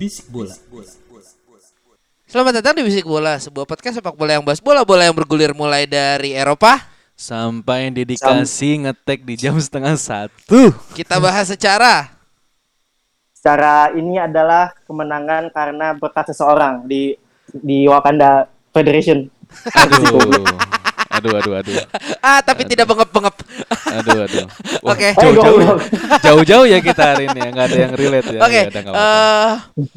Bisik bola. Selamat datang di Bisik Bola, sebuah podcast sepak bola yang bahas bola-bola yang bergulir mulai dari Eropa. Sampai dedikasi ngetek di jam setengah satu. Kita bahas secara secara ini adalah kemenangan karena berkat seseorang di di Wakanda Federation. Aduh. Aduh, aduh, aduh. ah tapi tidak bengep-bengep. Aduh, aduh. Oke. Jauh-jauh, Eh, goblok. jauh-jauh ya kita hari ini ya, nggak ada yang relate ya. Oke, Ya nggak apa-apa. eh,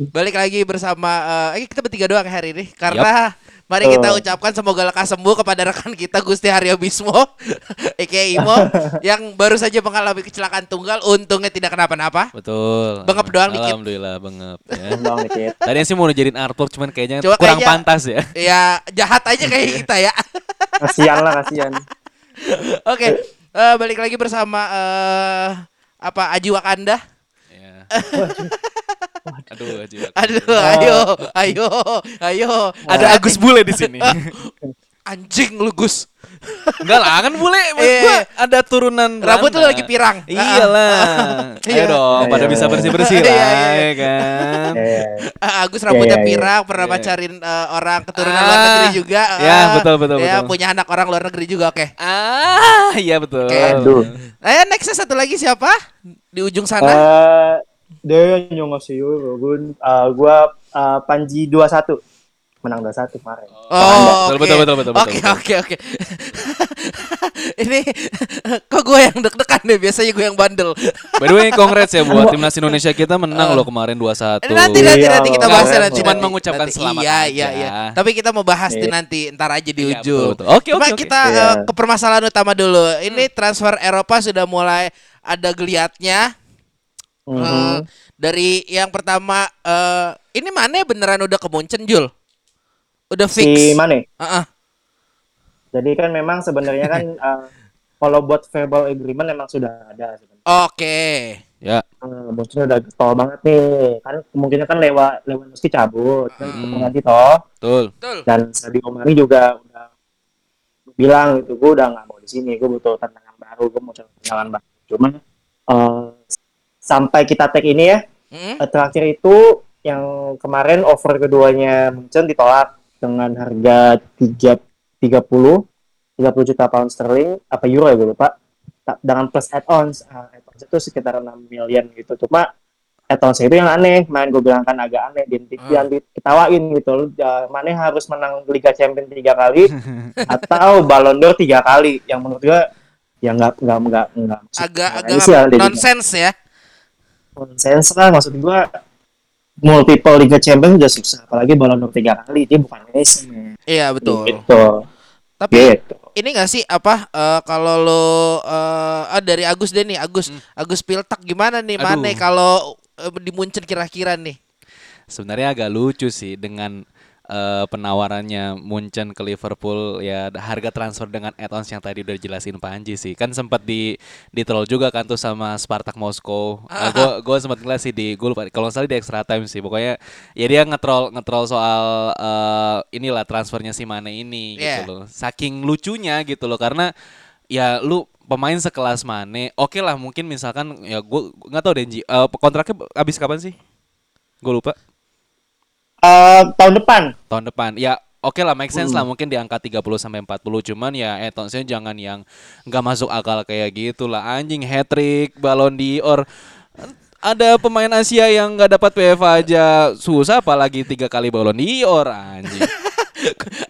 balik lagi bersama eh kita bertiga doang hari ini karena mari kita ucapkan semoga lekas sembuh kepada rekan kita Gusti Haryo Bismo, aka Imo, yang baru saja mengalami kecelakaan tunggal. Untungnya tidak kenapa-napa. Betul. Bengep doang dikit. Alhamdulillah bengep ya. Doang dikit. Tadi sih mau jadiin artwork cuman kayaknya Coba kurang kayaknya- pantas ya. Ya jahat aja kayak kita ya. Kasihan lah kasihan. Oke, eh, balik lagi bersama eh apa Aji Wakanda. Ya. Aduh. Aduh, ayo, ayo, ayo. Ada Agus Bule di sini. Anjing lu Gus. Enggak lah, kan bule Iya, iya. ada turunan Rambut lu Belanda. lagi pirang. Iyalah. Iya. Ayo dong, Iya, pada iya, bisa iya. bersih-bersih Iya, lah, iya, iya. ya kan. Ah, Agus rambutnya Iya, iya, iya. pirang, pernah Iya. pacarin eh, orang keturunan Ah. luar negeri juga. Ya, Ah, betul, betul, Ya, betul. punya anak orang luar negeri juga, oke. Ah, iya betul. Oke. Aduh. Eh, next satu lagi siapa? Di ujung sana. Eh, dia nyongoseyo, gun. Eh, gua eh, Panji 21 menang 21 kemarin. Oh, Betul, betul, betul, betul, Oke, oke, oke. Ini kok gue yang deg-degan deh, biasanya gue yang bandel. By the way, congrats ya buat timnas Indonesia kita menang loh kemarin 2-1. Nanti nanti Iya, nanti kita Bang. bahasnya Keren, nanti. cuman nanti. mengucapkan Nanti. selamat Iya, aja. iya, iya. Tapi kita mau bahas di Iya. nanti, ntar aja di Iya, ujung. Oke, Cuma oke, oke. kita Iya. eh, ke permasalahan utama dulu. Ini transfer Eropa sudah mulai ada geliatnya. Eh, dari yang pertama eh ini mana beneran udah ke Munchen, Jul? Udah fix. Si Mane. Heeh. Jadi kan memang sebenarnya kan eh, kalau buat verbal agreement memang sudah ada sebenarnya. Oke. Ya, Munchen udah getol banget nih. Kan kemungkinan kan lewat Lewandowski cabut kan Hmm. pengganti toh. betul. Betul. dan Sadio Mane juga udah bilang gitu gue udah nggak mau di sini gue butuh tantangan baru gue mau cari tantangan baru cuman eh, sampai kita tag ini ya Hmm? eh, terakhir itu yang kemarin offer keduanya Munchen ditolak dengan harga tiga tiga puluh tiga puluh juta pound sterling apa euro ya gue lupa dengan plus add-ons Ah, add-ons itu sekitar 6 million gitu cuma add-ons itu yang aneh main gue bilang kan agak aneh dan Hmm. yang diketawain gitu Ya, Mane harus menang Liga Champions tiga kali atau Ballon d'Or tiga kali yang menurut gue ya nggak nggak nggak nggak Agak agak sih, Aldi. nonsens ya. Nonsens lah maksud gue multiple Liga Champions udah susah apalagi Ballon d'Or tiga kali dia bukan Messi. Iya, betul. gitu. Tapi gitu. ini gak sih apa eh, kalau lo eh, ah, dari Agus deh nih Agus. Agus Piltak gimana nih Aduh. Mane kalau eh, di Munchen kira-kira nih? Sebenarnya agak lucu sih dengan eh, penawarannya Munchen ke Liverpool ya harga transfer dengan add-ons yang tadi udah jelasin Panji sih. Kan sempat di di troll juga kan tuh sama Spartak Moskow. gue gue sempat ngeliat sih di gue lupa kalau salah di extra time sih. Pokoknya ya dia ngetrol ngetrol soal eh, inilah transfernya si Mane ini Yeah. gitu loh. Saking lucunya gitu loh karena ya lu pemain sekelas Mane, oke lah mungkin misalkan ya gue nggak tahu Denji eh, kontraknya habis kapan sih? Gue lupa Eh, tahun depan. Tahun depan. Ya oke lah make sense lah. Mungkin di angka 30 sampai 40 cuman ya Etonsnya jangan yang nggak masuk akal kayak gitu lah. Anjing hat trick, Ballon d'Or. Ada pemain Asia yang nggak dapat PFA aja. Susah apalagi tiga kali Ballon d'Or anjing.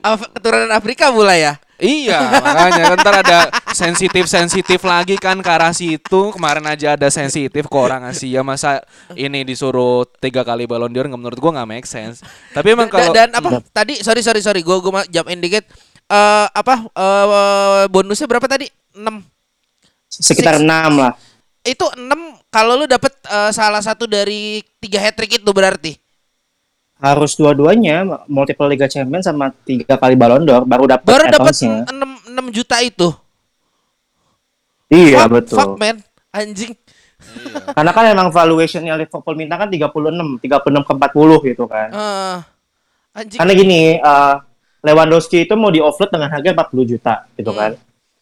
Af- keturunan Afrika mulai ya Iya, makanya kan ntar ada sensitif-sensitif lagi kan ke arah situ. Kemarin aja ada sensitif ke orang Asia masa ini disuruh tiga kali Ballon d'Or nggak menurut gua nggak make sense. Tapi emang kalau dan apa tadi sorry sorry sorry gue gue jump in dikit Eh apa eh bonusnya berapa tadi 6 Sekitar Six. 6 lah. itu 6 kalau lu dapet eh, salah satu dari tiga hat trick itu berarti Harus dua-duanya multiple Liga Champions sama tiga kali Ballon d'Or baru dapat baru dapat add-onsnya. 6 6 juta itu Iya fuck, betul. fuck man anjing Karena kan emang valuationnya Liverpool minta kan 36, 36 ke 40 gitu kan. Eh, anjing Karena gini, eh, Lewandowski itu mau di offload dengan harga 40 juta gitu Hmm. kan.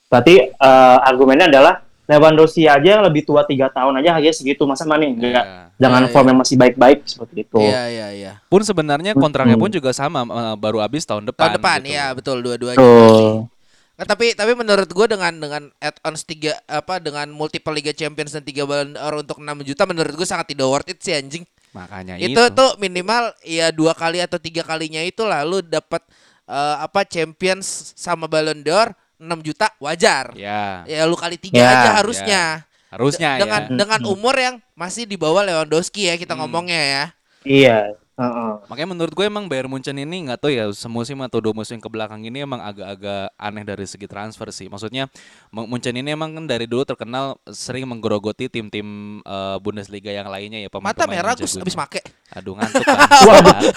Berarti eh, argumennya adalah Lewandowski aja yang lebih tua tiga tahun aja harganya segitu masa mana enggak Iya. dengan Iya, form iya. yang masih baik-baik seperti itu. iya iya iya pun sebenarnya kontraknya pun juga sama eh, baru habis tahun depan. tahun depan gitu. ya betul dua-duanya Betul. Nah, tapi tapi menurut gue dengan dengan add-ons tiga apa dengan multiple Liga Champions dan tiga Ballon d'Or untuk 6 juta menurut gue sangat tidak worth it sih anjing. Makanya itu, itu. tuh minimal ya dua kali atau tiga kalinya itu lalu dapat eh, apa Champions sama Ballon d'Or 6 juta wajar. Ya, Ya lu kali tiga Ya, aja ya. harusnya. harusnya De- dengan ya. dengan umur yang masih di bawah Lewandowski ya kita Hmm. ngomongnya ya. Iya. heeh. Makanya menurut gue emang Bayern Munchen ini nggak tahu ya semusim atau dua musim ke belakang ini emang agak-agak aneh dari segi transfer sih. Maksudnya Mu- Munchen ini emang kan dari dulu terkenal sering menggerogoti tim-tim eh, Bundesliga yang lainnya ya pemain Mata merah Gus abis make. Aduh ngantuk kan. Waduh.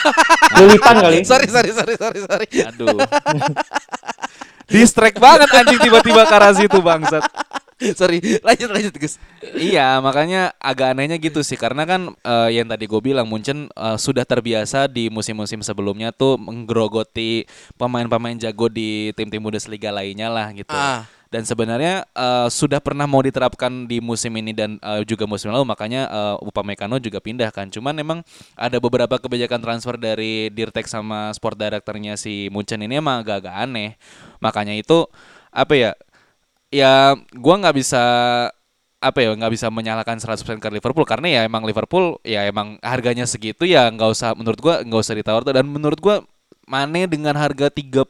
Lilipan kali. sorry sorry sorry sorry sorry. Aduh. Distract banget anjing tiba-tiba ke arah situ bangsat. sorry lanjut lanjut Gus. Iya, makanya agak anehnya gitu sih karena kan eh, yang tadi gue bilang Munchen eh, sudah terbiasa di musim-musim sebelumnya tuh menggerogoti pemain-pemain jago di tim-tim Bundesliga lainnya lah gitu. Ah. Dan sebenarnya eh, sudah pernah mau diterapkan di musim ini dan eh, juga musim lalu makanya eh, Upamecano juga pindah kan. Cuman emang ada beberapa kebijakan transfer dari Dirtek sama sport directornya si Munchen ini emang agak-agak aneh. Makanya itu apa ya? ya gua nggak bisa apa ya nggak bisa menyalahkan 100% ke Liverpool karena ya emang Liverpool ya emang harganya segitu ya nggak usah menurut gua nggak usah ditawar dan menurut gua Mane dengan harga 35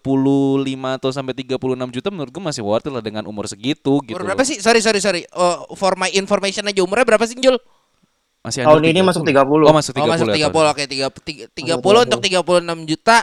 atau sampai 36 juta menurut gua masih worth it lah dengan umur segitu gitu. Umur berapa loh. sih? Sorry sorry sorry. Oh, for my information aja umurnya berapa sih Jul? Masih Tahun ini masuk 30. Oh, masuk 30. Oh masuk ya, 30 tahun. oke 30 30 untuk 36 juta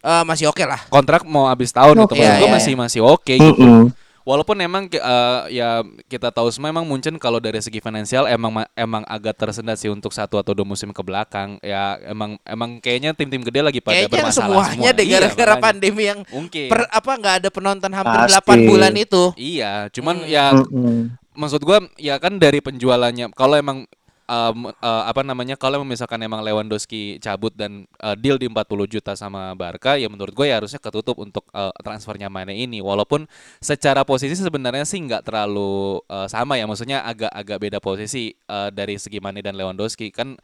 eh, masih oke lah. Kontrak mau habis tahun itu Oke. menurut Iya, gua iya, masih masih oke gitu. Mm-mm. Walaupun emang ki- eh, ya kita tahu semua emang Munchen kalau dari segi finansial emang ma- emang agak tersendat sih untuk satu atau dua musim ke belakang. Ya emang emang kayaknya tim-tim gede lagi pada Kayaknya bermasalah semuanya semua. deh Iya, gara-gara makanya. pandemi yang Mungkin. per apa nggak ada penonton hampir Pasti. 8 bulan itu. Iya, cuman Hmm. ya Mm-mm. maksud gua ya kan dari penjualannya kalau emang um, eh, apa namanya kalau misalkan emang Lewandowski cabut dan eh, deal di 40 juta sama Barca ya menurut gue ya harusnya ketutup untuk eh, transfernya Mane ini walaupun secara posisi sebenarnya sih nggak terlalu eh, sama ya maksudnya agak-agak beda posisi eh, dari segi Mane dan Lewandowski kan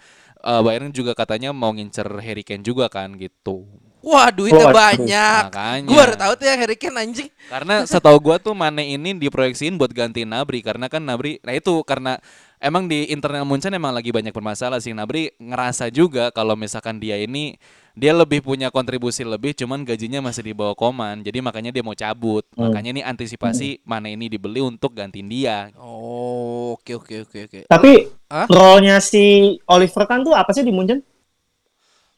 eh, Bayern juga katanya mau ngincer Harry Kane juga kan gitu Wah, duitnya Waduh. banyak. Makanya. Gua baru tahu tuh ya Harry Kane anjing. Karena setahu gua tuh Mane ini diproyeksiin buat gantiin Nabri karena kan Nabri nah itu karena emang di internal Munchen emang lagi banyak bermasalah sih Nabri ngerasa juga kalau misalkan dia ini dia lebih punya kontribusi lebih cuman gajinya masih di bawah Koman jadi makanya dia mau cabut Hmm. makanya ini antisipasi Mane ini dibeli untuk gantiin dia Oh, oke oke oke oke. Tapi Hah? role-nya si Oliver Kahn tuh apa sih di Munchen?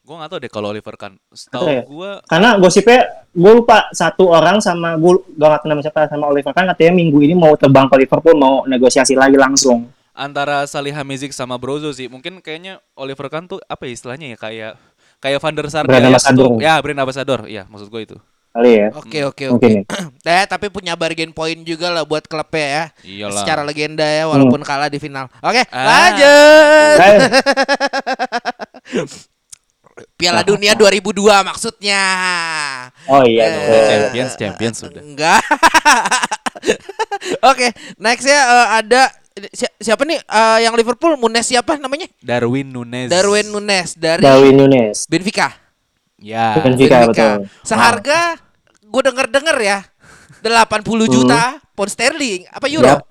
gua nggak tahu deh kalau Oliver kan setahu Ada ya? gua Karena gosipnya gue lupa satu orang sama gue gak ngerti nama siapa sama Oliver Kahn katanya minggu ini mau terbang ke Liverpool mau negosiasi lagi langsung. Antara Salihamidzic sama Brozo sih mungkin kayaknya Oliver Kahn tuh apa ya istilahnya ya kayak kayak Van der Sar Brand kayak ambassador. ya brand ambassador ya maksud gue itu Kali ya. Oke oke oke. Ya. Eh, tapi punya bargain point juga lah buat klubnya ya. Iyalah. Secara legenda ya walaupun kalah di final. Oke, Ah. lanjut. Piala Dunia 2002 maksudnya. oh iya. Eh, betul. Champions, Champions sudah. Enggak. Oke, next ya eh, ada si- siapa nih eh, yang Liverpool Nunes siapa namanya? Darwin Nunes. Darwin Nunes dari Darwin Nunes. Benfica. Ya. Benfica. betul. Seharga gue denger-denger ya 80 juta pound sterling apa euro? Yap.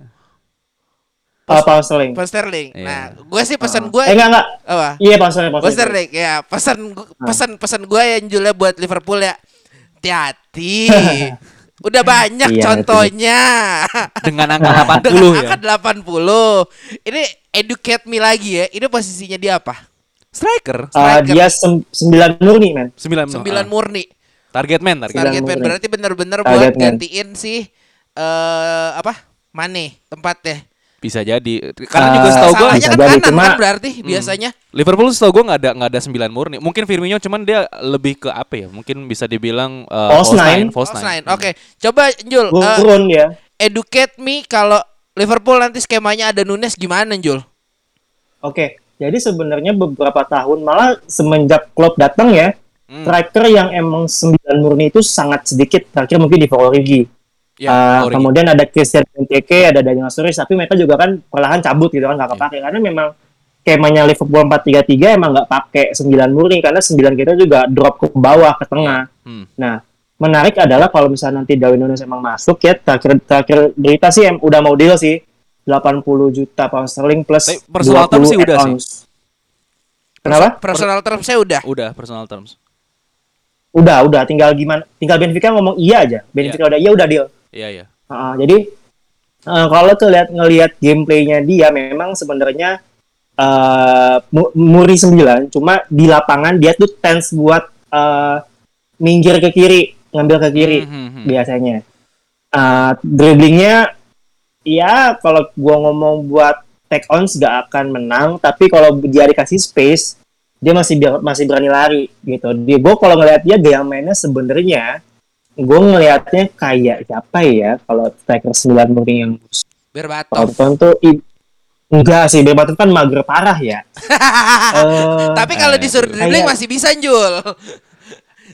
Oh, pound sterling. Pound sterling. Iya. Nah, gue sih pesan gue Eh enggak enggak. apa? Iya pound sterling. Pound sterling. sterling ya. Pesan gu- pesan pesan gue yang Julia buat Liverpool ya. Hati-hati. Udah banyak Iya, contohnya. Dengan angka 80 Dengan ya. angka 80. Ini educate me lagi ya. Ini posisinya dia apa? Striker. Uh, Striker. dia sem- sembilan murni men 9 9 murni. Target man, target. Sembilan Target man murni. berarti bener-bener Target buat man. gantiin si eh apa? Mane tempatnya. Bisa jadi. Karena juga Ah, setahu bisa kan jadi, kanan cuma- kan berarti biasanya. Liverpool setahu gua nggak ada nggak ada 9 murni. Mungkin Firmino cuman dia lebih ke apa ya? Mungkin bisa dibilang uh, False nine. false False nine. nine. Oke, coba Jul eh, turun ya educate me kalau Liverpool nanti skemanya ada Nunes gimana Jul? oke jadi sebenarnya beberapa tahun malah semenjak Klopp datang ya Hmm. striker yang emang sembilan murni itu sangat sedikit terakhir mungkin di Origi Ya, Uh, kemudian ada Christian Benteke, ada Daniel Sturridge, tapi mereka juga kan perlahan cabut gitu kan nggak kepake karena memang skemanya Liverpool 4-3-3 emang nggak pakai 9 murni karena 9 kita juga drop ke bawah ke tengah. Hmm. Nah, menarik adalah kalau misalnya nanti Darwin Nunes emang masuk ya terakhir terakhir berita sih em, udah mau deal sih 80 juta pound sterling plus Tapi personal terms sih udah sih. Kenapa? Personal term saya udah. Udah personal terms. Udah, udah tinggal gimana? Tinggal Benfica ngomong iya aja. Benfica udah iya udah deal. Iya, iya. Ah, jadi eh, kalau tuh lihat ngelihat gameplaynya dia memang sebenarnya Mu- Muri 9 cuma di lapangan dia tuh tense buat eh, minggir ke kiri ngambil ke kiri Hmm, hmm, biasanya. Eh, dribblingnya ya kalau gua ngomong buat take ons gak akan menang tapi kalau dia dikasih space dia masih masih berani lari gitu. Dia gua kalau ngelihat dia gaya mainnya sebenarnya gue ngelihatnya kayak siapa ya kalau striker 9 murni yang Berbatov. tuh i- enggak sih Berbatov kan mager parah ya Eh, Tapi kalau disuruh dribbling kayak- masih bisa Jul.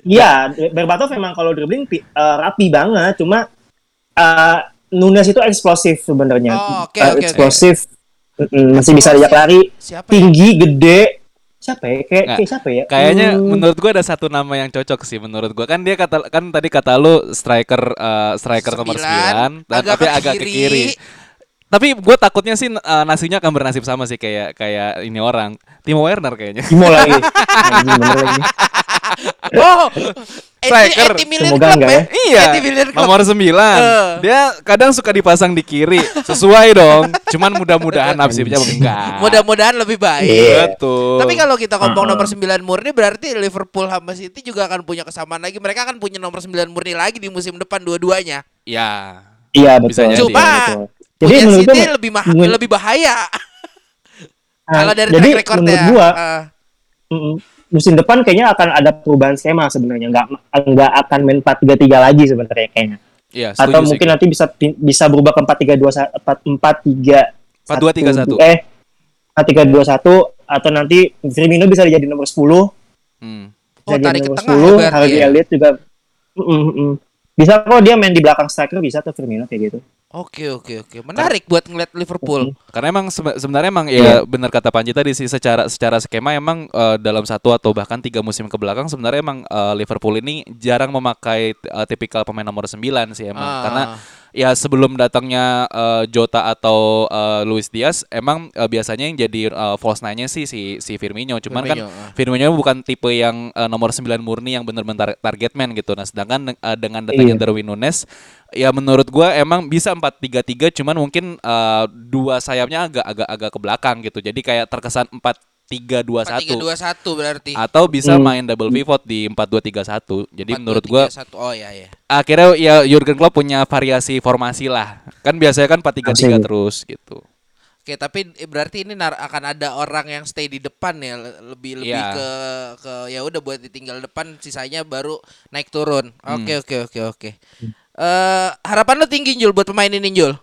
Iya, Berbatov memang kalau dribbling eh, rapi banget, cuma eh, Nunes itu eksplosif sebenarnya. Oh, oke, Eh, oke, oke. eksplosif, Mm-mm, masih bisa diajak lari, Siapa ya? tinggi, gede. Siapa ya? Kayak, Nggak, kayak siapa ya? Kayaknya Hmm, menurut gua ada satu nama yang cocok sih menurut gua. Kan dia kata kan tadi kata lu striker eh, striker nomor Sembilan, 9 dan agak tapi ke agak ke kiri. Tapi gue takutnya sih eh, nasinya akan bernasib sama sih kayak kayak ini orang Timo Werner kayaknya. Timo lagi. Bener lagi. Oh, Eti, Striker. Semoga enggak ya? ya. Iya, nomor 9 Eh. Dia kadang suka dipasang di kiri Sesuai dong Cuman mudah-mudahan nasibnya enggak Mudah-mudahan lebih baik. Iya. Betul Tapi kalau kita ngomong Uh-uh. nomor 9 murni berarti Liverpool sama City juga akan punya kesamaan lagi. Mereka akan punya nomor 9 murni lagi di musim depan dua-duanya. Ya Iya Bisa betul. betul. Jadi menurut City lebih mah men- lebih bahaya. nah, kalau dari jadi track record menurut ya. gua eh, mm, musim depan kayaknya akan ada perubahan skema sebenarnya. Nggak nggak akan main 4-3-3 lagi sebenarnya kayaknya. Iya atau setuju sih mungkin nanti bisa bisa berubah ke 4-3-2 4-3 4-2-3-1. eh 4-3-2-1 atau nanti Firmino bisa jadi nomor 10 hmm. Oh, jadi tarik ke nomor tengah 10 berarti Harvey ya? Elliott juga mm, mm. bisa kok dia main di belakang striker bisa tuh Firmino kayak gitu Oke oke oke. Menarik buat ngeliat Liverpool. Karena emang sebe- sebenarnya emang Iya. ya benar kata Panji tadi sih secara secara skema emang eh, dalam satu atau bahkan tiga musim ke belakang sebenarnya emang eh, Liverpool ini jarang memakai eh, tipikal pemain nomor 9 sih emang Ah. karena ya sebelum datangnya eh, Jota atau eh, Luis Diaz emang eh, biasanya yang jadi eh, false nine-nya sih si si Firmino cuman Firmino, kan. Firmino bukan tipe yang eh, nomor 9 murni yang benar-benar target man gitu nah sedangkan eh, dengan datangnya Iya. Darwin Nunes ya menurut gua emang bisa 4-3-3 cuman mungkin eh, dua sayapnya agak agak agak ke belakang gitu jadi kayak terkesan 4-3-2-1 4-3-2-1 berarti. atau bisa Hmm. main double pivot di 4-2-3-1 jadi 4-2-3-1. menurut gua Oh ya ya. akhirnya ya Jurgen Klopp punya variasi formasi lah. Kan biasanya kan 4-3-3 Asik. terus gitu. Oke, tapi berarti ini nar- akan ada orang yang stay di depan ya, le- lebih lebih Iya. ke ke ya udah buat ditinggal depan, sisanya baru naik turun. Hmm. Oke oke oke oke. Eh harapan lo tinggi Jul buat pemain ini Jul.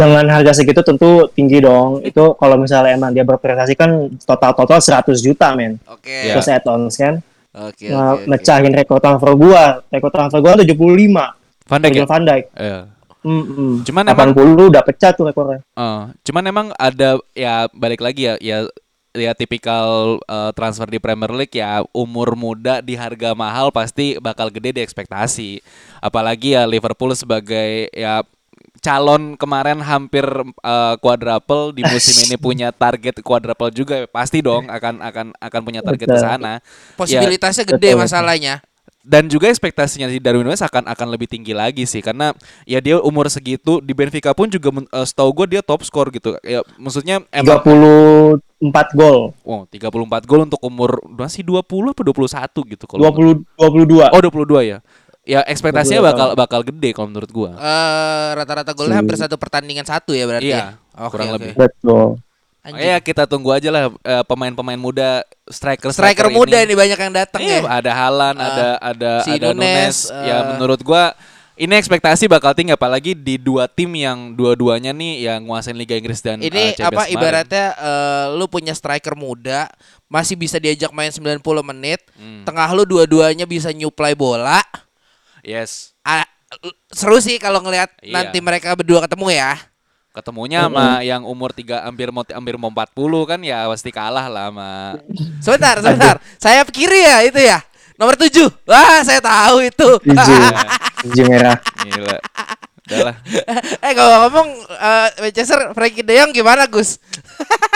Dengan harga segitu tentu tinggi dong itu kalau misalnya emang dia berprestasi kan total total 100 juta men Oke. Iya. terus add-ons kan Oke Nah, oke. oke. mecahin rekor transfer gua rekor transfer gua 75 Van Dijk ya? Van Dijk Iya. Mm-mm. Cuman 80 udah pecah tuh rekornya Eh, cuman emang ada ya balik lagi ya ya ya tipikal eh, transfer di Premier League ya umur muda di harga mahal pasti bakal gede di ekspektasi. Apalagi ya Liverpool sebagai ya calon kemarin hampir eh, quadruple di musim ini punya target quadruple juga pasti dong akan akan akan punya target ke sana. Posibilitasnya gede betul, masalahnya. dan juga ekspektasinya di Darwin Nunes akan akan lebih tinggi lagi sih karena ya dia umur segitu di Benfica pun juga men- eh, setahu gue dia top skor gitu ya maksudnya emang 34 gol. oh 34 gol untuk umur masih 20 apa 21 gitu kalau 20 22. oh 22 ya ya ekspektasinya 22 bakal bakal gede kalau menurut gua Eh, rata-rata golnya hampir satu pertandingan satu ya berarti Iya, ya? Oke, kurang oke. lebih. Betul. Ya kita tunggu aja lah eh, pemain-pemain muda striker Striker muda ini banyak yang datang Iya, ya. ada Halan, Ah, ada ada si ada Nunes, Nunes. ya eh. menurut gua ini ekspektasi bakal tinggi apalagi di dua tim yang dua-duanya nih yang nguasain Liga Inggris dan Ini Champions apa kemarin. ibaratnya eh, lu punya striker muda masih bisa diajak main 90 menit, Hmm. tengah lu dua-duanya bisa nyuplai bola. Yes. Ah, seru sih kalau ngelihat Iya. nanti mereka berdua ketemu ya. Ketemunya sama yang umur tiga hampir mau hampir mau 40 kan ya pasti kalah lah sama Sebentar, sebentar. Saya kiri ya itu ya. Nomor 7. Wah, saya tahu itu. Hijau. Hijau merah. gila. Udah lah. eh kalau ngomong eh, Manchester Frankie De Jong gimana Gus?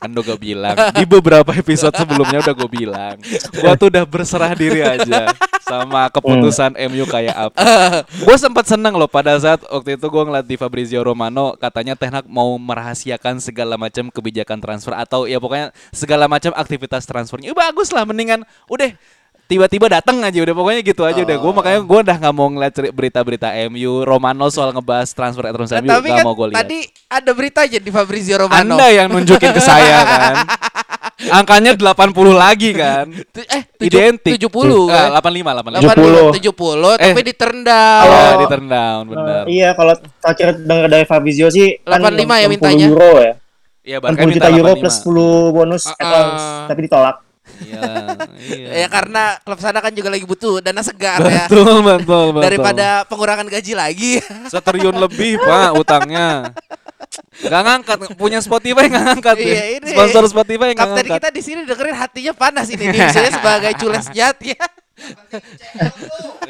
Kan udah gue bilang. Di beberapa episode sebelumnya udah gue bilang. Gue tuh udah berserah diri aja Sama keputusan MU kayak apa. Gue sempat seneng loh pada saat Waktu itu gue ngeliat di Fabrizio Romano Katanya Ten Hag mau merahasiakan segala macam kebijakan transfer Atau ya pokoknya segala macam aktivitas transfernya. Ya, Bagus lah mendingan Udah tiba-tiba datang aja udah pokoknya gitu aja udah gue makanya gue udah nggak mau ngeliat berita-berita MU Romano soal ngebahas transfer transfer MU Tapi nggak kan mau gue lihat tadi ada berita aja di Fabrizio Romano. anda yang nunjukin ke saya kan. Angkanya 80 lagi kan. Eh tujuh- Identik. 70 Eh, kan? 85 85. 80 70 70. tapi Eh. di turn down. Oh, Oh. di turn down benar. Eh, iya, kalau terakhir dengar dari Fabrizio sih 85 ya 60 mintanya. euro ya. Iya, 60 Barca juta euro 85. plus 10 bonus advance, ah. tapi ditolak. Iya, iya. Ya karena klub sana kan juga lagi butuh dana segar ya. Betul, betul, betul. Daripada pengurangan gaji lagi. setriliun lebih, Pak, utangnya. Gak ngangkat, punya Spotify gak ngangkat. ya. Iya, ini. Sponsor Spotify gak Kapten ngangkat. kita di sini dengerin hatinya panas ini nih saya sebagai cules jati ya.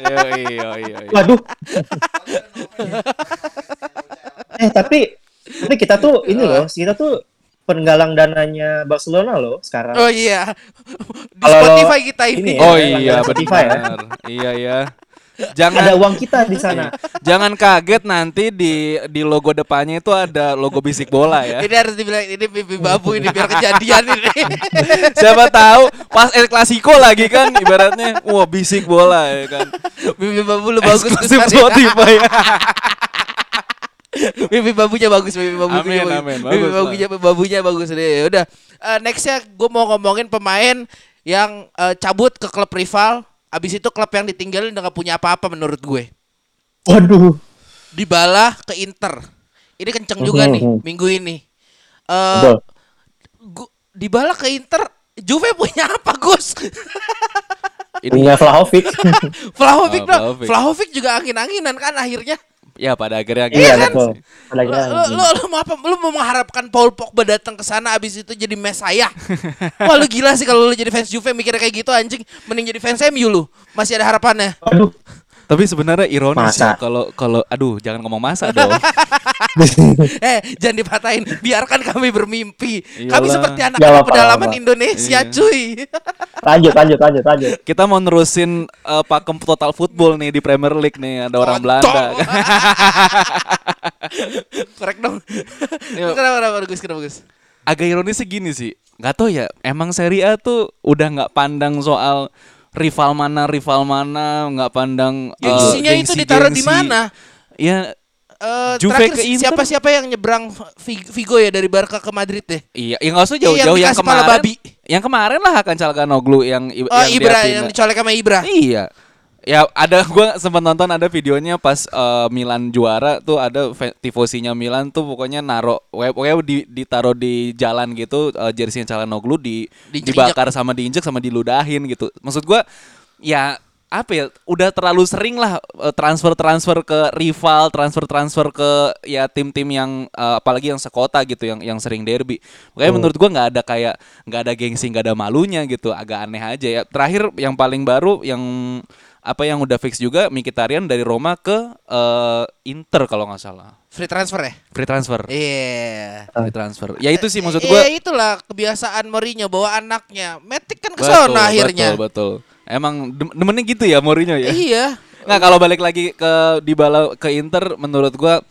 Iya, iya, iya. iya. Waduh. eh tapi tapi kita tuh ini loh, kita tuh penggalang dananya Barcelona loh sekarang. Oh iya. Di Kalau Spotify kita ini. ini ya, Oh langganan iya, Spotify ya. Iya, iya. Ada Jangan uang kita di sana. jangan kaget nanti di di logo depannya itu ada logo bisik bola ya. Ini harus dibilang ini pipi babu ini biar kejadian ini. Siapa tahu pas El Clasico lagi kan ibaratnya wah bisik bola ya kan. pipi babu lu bagus Eksklusif Gus. Pipi babunya bagus, pipi babunya Amin, bagus. amin. Bagus babunya babunya bagus deh. Ya Udah. Eh, nextnya gue mau ngomongin pemain yang eh, cabut ke klub rival. Abis itu klub yang ditinggalin udah gak punya apa-apa menurut gue. Waduh. Dybala ke Inter. Ini kenceng juga nih Mhm. minggu ini. Eh Betul. gu- Dybala ke Inter, Juve punya apa Gus? Punya Vlahovic. Vlahovic Oh, dong. Vlahovic. Vlahovic juga angin-anginan kan akhirnya. Ya pada akhirnya iya gitu betul. sih. Ada Lu, lagi. lu, lu, lu mau apa? Lu mau mengharapkan Paul Pogba datang ke sana abis itu jadi mesaya? Wah lu gila sih kalau lu jadi fans Juve mikirnya kayak gitu anjing. Mending jadi fans MU lu. Masih ada harapannya. Waduh. Tapi sebenarnya ironis Masa? ya kalau kalau aduh jangan ngomong masa dong. eh jangan dipatahin. Biarkan kami bermimpi. Kami Iyalah. seperti Gak anak-anak pedalaman apa. Indonesia Iya. cuy. lanjut, lanjut, lanjut, lanjut. Kita mau nerusin eh, pakem total football nih di Premier League nih ada orang. Belanda. Korek dong. Kenapa, kenapa Gus? Kenapa Gus? Agak ironisnya gini sih. Gak tau ya, emang Serie A tuh udah nggak pandang soal rival mana rival mana, nggak pandang eh, Gengsinya itu ditaruh di mana? Ya Eh, Juve terakhir ke Inter. siapa-siapa yang nyebrang Vi- Vigo ya dari Barca ke Madrid deh? Iya, ya nggak usah Iya, yang jauh-jauh yang, pala kemarin. babi. Yang kemarin lah akan Calhanoglu yang Oh, yang Ibra yang dicolek sama Ibra. Iya. Ya ada gua sempat nonton ada videonya pas eh, Milan juara tuh ada tifosinya Milan tuh pokoknya naro pokoknya di ditaruh di jalan gitu uh, jersey Calhanoglu di dibakar sama diinjek sama diludahin gitu. Maksud gua ya apa ya udah terlalu sering lah eh, transfer-transfer ke rival, transfer-transfer ke ya tim-tim yang eh, apalagi yang sekota gitu yang yang sering derby. Makanya menurut gua nggak ada kayak nggak ada gengsi, nggak ada malunya gitu, agak aneh aja ya. Terakhir yang paling baru yang apa yang udah fix juga Mkhitaryan dari Roma ke eh, Inter kalau nggak salah. Free transfer ya? Free transfer. Iya. Free transfer. Ya itu sih maksud Eh, gua. itulah kebiasaan Mourinho bawa anaknya. Metik kan ke sana akhirnya. Betul, betul. Emang dem- demennya gitu ya Mourinho ya. Iya. Nggak kalau balik lagi ke Dybala ke Inter menurut gua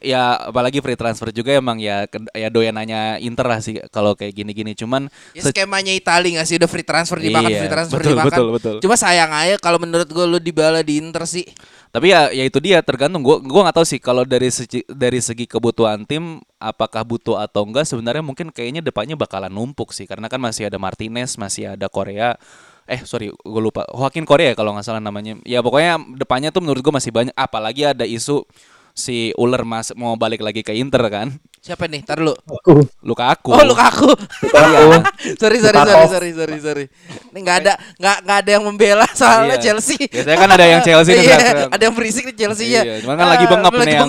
ya apalagi free transfer juga emang ya ya doyanannya Inter lah sih kalau kayak gini-gini. Cuman Ya, skemanya Itali gak sih? Udah free transfer dimakan Iya, free transfer betul, dimakan. betul, betul. Cuma sayang aja kalau menurut gue lu dibala di Inter sih. tapi ya ya itu dia tergantung. Gua gua nggak tahu sih kalau dari segi dari segi kebutuhan tim apakah butuh atau enggak sebenarnya mungkin kayaknya depannya bakalan numpuk sih. Karena kan masih ada Martinez masih ada Korea. Eh sorry gue lupa. Joaquin Korea ya kalau nggak salah namanya. Ya pokoknya depannya tuh menurut gua masih banyak. Apalagi ada isu si Uller mas mau balik lagi ke Inter kan Siapa nih? Tar lu. Aku. luka aku Oh, Lukaku. Aku. sorry, sorry, Lukaku. sorry, sorry, sorry, sorry. Ini nggak ada nggak nggak ada yang membela soalnya Iya. Chelsea. Biasanya kan ada yang Chelsea nih, Iya, ada yang berisik di Chelsea ya. Iya, cuman kan lagi bengap nih yang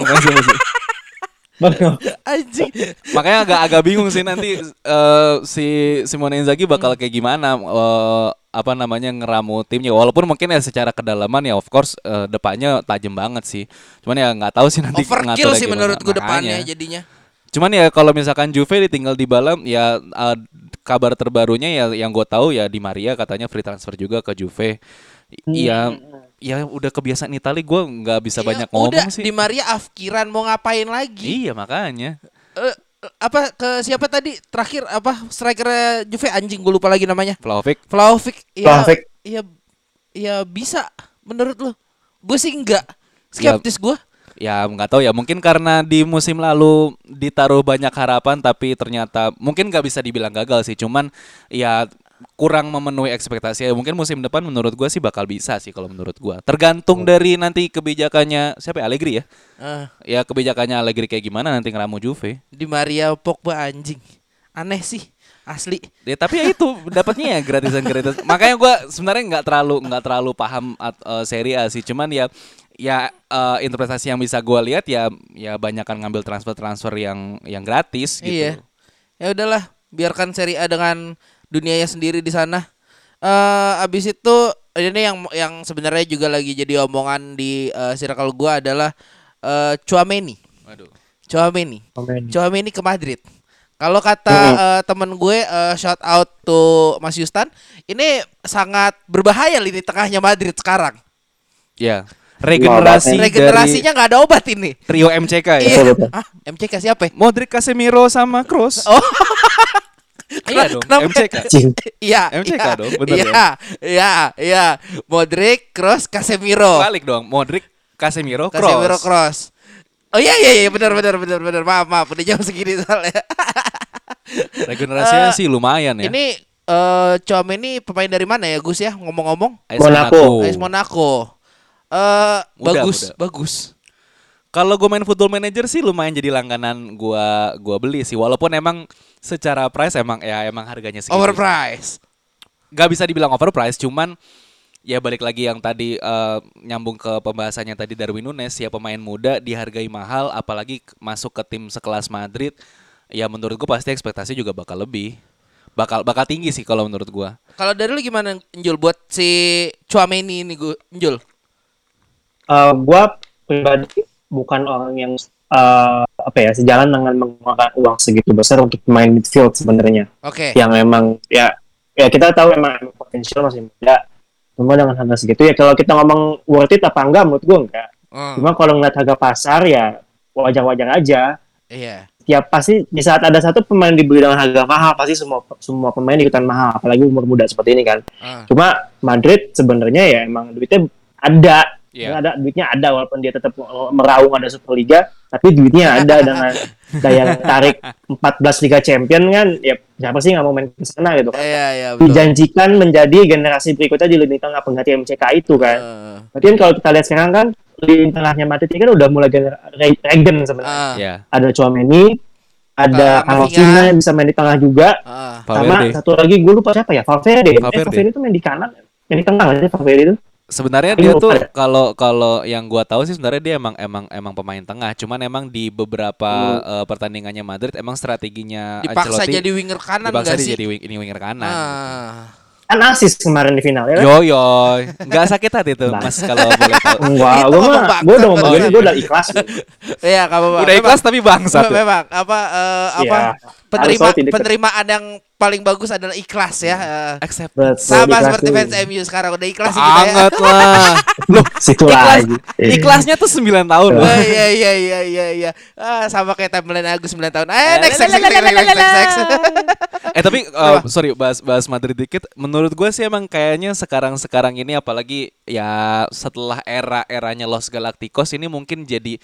Anjing. makanya agak agak bingung sih nanti eh, si Simone Inzaghi bakal kayak gimana eh, apa namanya ngeramu timnya walaupun mungkin ya secara kedalaman ya of course eh, depannya tajam banget sih cuman ya nggak tahu sih nanti Overkill sih menurut gue depannya jadinya. cuman ya kalau misalkan Juve ditinggal di balam ya eh, kabar terbarunya ya yang gue tahu ya di Maria katanya free transfer juga ke Juve Iya, ya udah kebiasaan Itali gue nggak bisa Iya, banyak ngomong udah, sih. Di Maria Afkiran mau ngapain lagi? Iya makanya. Eh, apa ke siapa tadi terakhir apa striker Juve anjing gue lupa lagi namanya. Vlahovic Vlahovic. Iya. Vlahovic. Iya iya bisa menurut lo. Gue sih enggak. Skeptis gue. Ya nggak tahu ya mungkin karena di musim lalu ditaruh banyak harapan tapi ternyata mungkin nggak bisa dibilang gagal sih cuman ya kurang memenuhi ekspektasi. Ya mungkin musim depan menurut gua sih bakal bisa sih kalau menurut gua. Tergantung dari nanti kebijakannya siapa ya? Allegri ya? Eh, ya kebijakannya Allegri kayak gimana nanti ngeramu Juve. Di Maria Pogba anjing. Aneh sih asli. ya tapi ya itu dapatnya ya gratisan gratisan makanya gua sebenarnya nggak terlalu nggak terlalu paham at- eh, Serie A sih. Cuman ya ya eh, interpretasi yang bisa gua lihat ya ya banyak kan ngambil transfer transfer yang yang gratis gitu. Iya. Ya udahlah, biarkan Serie A dengan dunianya sendiri di sana. Eh abis itu ini yang yang sebenarnya juga lagi jadi omongan di eh, circle gua adalah eh Chouameni. Waduh. Chouameni. Chouameni. Chouameni ke Madrid. Kalau kata eh, temen gue eh, shout out to Mas Yustan, ini sangat berbahaya lini tengahnya Madrid sekarang. Ya, regenerasi dari Regenerasinya nggak ada obat ini. trio MCK ya. Iya. Ah, MCK siapa? ya? Modric, Casemiro sama Kroos. Oh. iya dong, Kenapa? MCK. Iya, MCK iya, dong, bener iya. Iya, iya. Modric, Kroos, Casemiro. Balik dong, Modric, Casemiro, Casemiro, Kroos. Kroos. Oh iya iya iya benar benar benar benar. Maaf maaf udah jam segini soalnya. Regenerasinya Eh, sih lumayan ya. Ini eh Chouameni pemain dari mana ya Gus ya ngomong-ngomong? AS Monaco. AS Monaco. Eh Muda, bagus muda. bagus. Kalau gue main Football Manager sih lumayan jadi langganan gua gua beli sih. Walaupun emang secara price emang ya emang harganya segitu. Overprice. Gak bisa dibilang overprice, cuman ya balik lagi yang tadi eh, nyambung ke pembahasannya tadi Darwin Nunes ya pemain muda dihargai mahal apalagi masuk ke tim sekelas Madrid ya menurut gue pasti ekspektasi juga bakal lebih bakal bakal tinggi sih kalau menurut gua Kalau dari lu gimana Njul buat si Chouameni ini gue Njul? Eh, gua pribadi bukan orang yang eh, apa ya sejalan dengan mengeluarkan uang segitu besar untuk pemain midfield sebenarnya. Oke. yang memang ya ya kita tahu emang potensial masih muda. Cuma dengan harga segitu ya kalau kita ngomong worth it apa enggak menurut gua enggak. Hmm, cuma kalau ngeliat harga pasar ya wajar-wajar aja. Iya. tiap pasti di saat ada satu pemain dibeli dengan harga mahal pasti semua semua pemain ikutan mahal apalagi umur muda seperti ini kan. Ah. cuma Madrid sebenarnya ya emang duitnya ada Iya. ada duitnya ada walaupun dia tetap meraung ada Superliga tapi duitnya ada dengan daya tarik 14 Liga Champion kan ya siapa sih nggak mau main ke sana gitu kan Iya iya betul. dijanjikan menjadi generasi berikutnya di lini tengah pengganti MCK itu kan Eh, berarti kan kalau kita lihat sekarang kan lini tengahnya Madrid ini kan udah mulai gener- re- regen sebenarnya ah, ya ada Chouameni ada Camavinga. yang bisa main di tengah juga ah. sama Valverde satu lagi gue lupa siapa ya Valverde, Valverde. Eh, Valverde itu main di kanan main di tengah sih Valverde itu sebenarnya dia tuh kalau kalau yang gua tahu sih sebenarnya dia emang emang emang pemain tengah cuman emang di beberapa eh, pertandingannya Madrid emang strateginya Dipaksa Ancelotti jadi winger kanan dipaksa sih? jadi wing, ini winger kanan Ah. kan asis kemarin di final ya kan? Yo yo, nggak sakit hati tuh. Mas kalau boleh tahu. Enggak, ngomong mah, gue udah ngomong gue udah ikhlas. Iya, kamu Udah ikhlas tapi bangsat. ya? Memang apa eh, apa Iya. Penerima penerimaan yang paling bagus adalah ikhlas ya. Eh, Accept. Betul, sama dikasih. seperti fans MU sekarang udah ikhlas sih kita ya. Lah. Loh, Situ ikhlas, lagi. ikhlasnya tuh 9 tahun. Wah, iya iya iya iya iya. Ah, sama kayak timeline Agus 9 tahun. Eh, next next next next next next. next. Eh tapi uh, sorry bahas bahas Madrid dikit. Menurut gue sih emang kayaknya sekarang sekarang ini apalagi ya setelah era eranya Los Galacticos ini mungkin jadi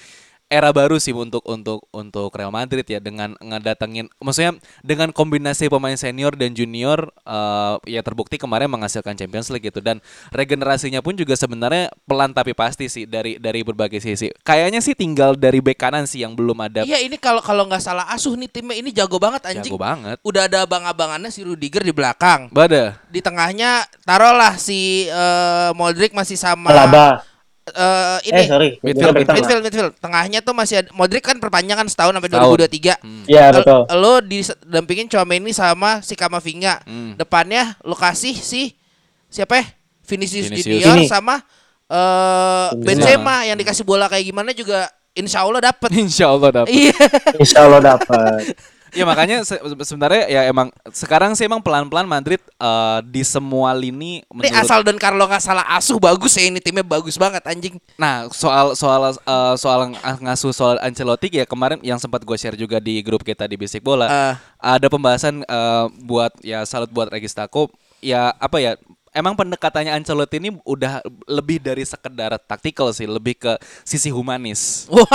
era baru sih untuk untuk untuk Real Madrid ya dengan ngedatengin maksudnya dengan kombinasi pemain senior dan junior uh, ya terbukti kemarin menghasilkan Champions League gitu dan regenerasinya pun juga sebenarnya pelan tapi pasti sih dari dari berbagai sisi. Kayaknya sih tinggal dari bek kanan sih yang belum ada Iya, ini kalau kalau nggak salah asuh nih timnya ini jago banget anjing. jago banget. Udah ada abang-abangannya si Rudiger di belakang. Bada. Di tengahnya taruhlah si eh, Modric masih sama Alaba. Eh, Eh ini sorry. Midfield, tengah. midfield midfield. Tengahnya tuh masih ada Modric kan perpanjangan setahun sampai Setahun. 2023. Iya Lo- betul. Lo didampingin Chouameni sama si Kamavinga. Hmm. Depannya lo kasih si siapa ya? Vinicius, Vinicius. Junior Vini. sama eh Benzema. Yang dikasih bola kayak gimana juga insya Allah dapet. Insya Allah dapat. Iya. Insya Allah dapat. Ya makanya se- sebenarnya ya emang sekarang sih emang pelan-pelan Madrid eh, di semua lini Ini menurut asal dan Carlo nggak salah asuh bagus ya ini timnya bagus banget anjing. Nah, soal soal eh, soal ng- ngasuh soal Ancelotti ya kemarin yang sempat gue share juga di grup kita di Basic Bola. Eh. ada pembahasan eh, buat ya salut buat Registako ya apa ya Emang pendekatannya Ancelotti ini udah lebih dari sekedar taktikal sih, lebih ke sisi humanis. Wah,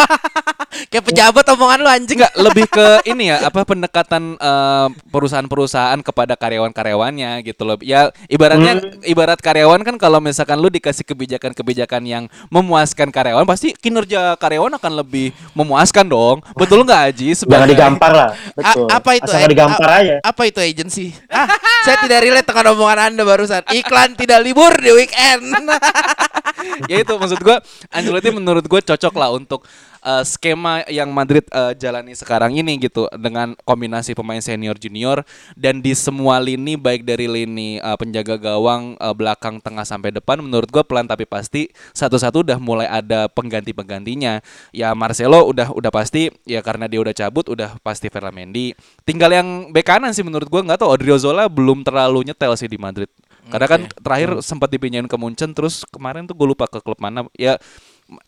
kayak pejabat omongan lu anjing. Enggak, lebih ke ini ya, apa pendekatan eh, perusahaan-perusahaan kepada karyawan-karyawannya gitu loh. Ya ibaratnya ibarat karyawan kan kalau misalkan lu dikasih kebijakan-kebijakan yang memuaskan karyawan, pasti kinerja karyawan akan lebih memuaskan dong. Betul nggak Aji? Jangan Sebagai digampar lah. A- Betul. apa itu? Asal digampar A- aja. Apa itu agency? Ah, saya tidak relate dengan omongan Anda barusan. Iklan tidak libur di weekend. ya itu maksud gua Ancelotti menurut gue cocok lah untuk uh, skema yang Madrid uh, jalani sekarang ini gitu dengan kombinasi pemain senior junior dan di semua lini baik dari lini uh, penjaga gawang uh, belakang tengah sampai depan menurut gua pelan tapi pasti satu-satu udah mulai ada pengganti-penggantinya. Ya Marcelo udah udah pasti ya karena dia udah cabut udah pasti Ferland tinggal yang bek kanan sih menurut gua nggak tahu Odriozola belum terlalu nyetel sih di Madrid karena kan terakhir sempat dipinjain ke Munchen terus kemarin tuh gue lupa ke klub mana ya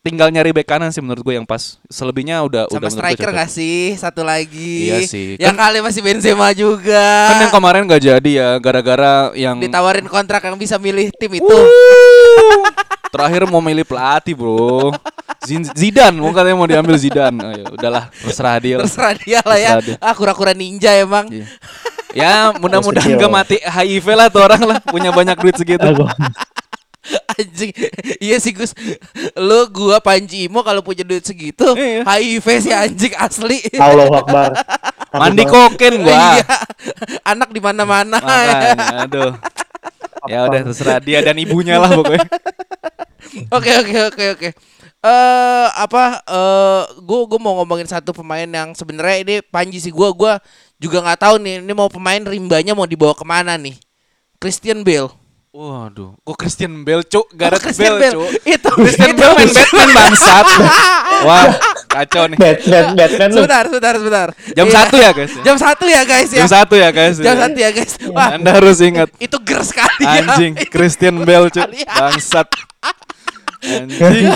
tinggal nyari bek kanan sih menurut gue yang pas selebihnya udah Sama udah striker nggak sih? Satu lagi. Iya sih. Yang Kan- kali masih Benzema juga. kan yang kemarin gak jadi ya gara-gara yang Ditawarin kontrak yang bisa milih tim itu. Wuh, terakhir mau milih pelatih bro Zidane mau katanya mau diambil Zidane Ayo, udahlah terserah dia lah. Terserah dia lah ya. Terserah dia. Ah kura-kura ninja emang. Iya. Ya mudah-mudahan gak mati HIV lah tuh orang lah punya banyak duit segitu. Anjing. iya sih Gus. Lu gua Panji Imo kalau punya duit segitu, Iya. HIV sih anjing asli. Allahu Akbar. mandi koken gua Iya. Anak di mana-mana. aduh ya udah terserah dia dan ibunya lah pokoknya Oke oke oke oke. Eh apa eh gua gua mau ngomongin satu pemain yang sebenarnya ini Panji sih gua gua juga nggak tahu nih ini mau pemain rimbanya mau dibawa ke mana nih. Christian Bale. Waduh, kok Christian Bale, cuk? Gareth Christian Bale, Bale. cuk. Itu Christian itu. Bale main Batman bangsat. Wah, kacau nih. Batman, Batman lu. Sebentar, sebentar, sebentar. Jam Iya. satu ya, guys, ya? Jam satu ya, guys ya. Jam satu ya, guys. Jam satu ya, guys. Wah, Anda harus ingat. itu ger sekali ya. Anjing, Christian Bale, cuk. ya. Bangsat. Anjing,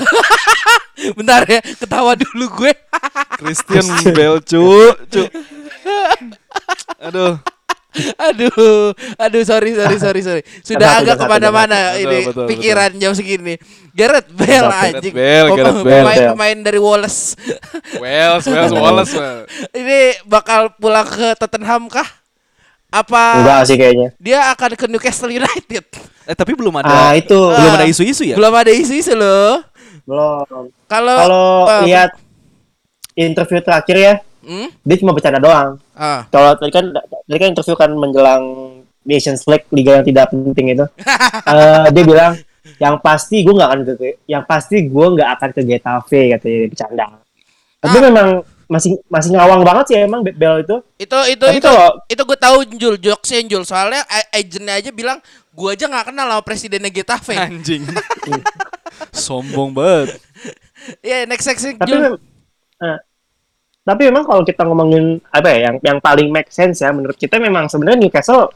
Bentar ya, ketawa dulu gue. Christian Bale, cuk, cuk. Aduh. aduh, aduh, sorry, sorry, sorry, sorry. Sudah agak ke mana-mana ini Betul, betul, pikiran jam segini. Gareth Bale anjing. Gareth Bale. Pemain, pemain dari Wallace. Wales, Wales, Wallace. ini bakal pulang ke Tottenham kah? Apa Enggak sih kayaknya. dia akan ke Newcastle United? Eh, tapi belum ada Ah, itu. belum Ah. ada isu-isu ya? Belum ada isu-isu loh. Belum. Kalau Kalau eh, lihat interview terakhir ya, hmm? dia cuma bercanda doang. Ah. Kalau tadi kan tadi kan interview kan menjelang Nations League liga yang tidak penting itu. Eh, dia bilang yang pasti gue nggak akan ke yang pasti gue nggak akan ke Getafe katanya bercanda. Tapi Ah. memang masih masih ngawang banget sih emang Bel itu. Itu itu Tapi itu kalau- itu gue tahu Jul jokesnya Jul soalnya agentnya aja bilang gue aja nggak kenal sama presidennya Getafe. Anjing. Sombong banget. Ya next next Tapi Jul. mem- eh, tapi memang kalau kita ngomongin apa ya yang yang paling make sense ya menurut kita memang sebenarnya Newcastle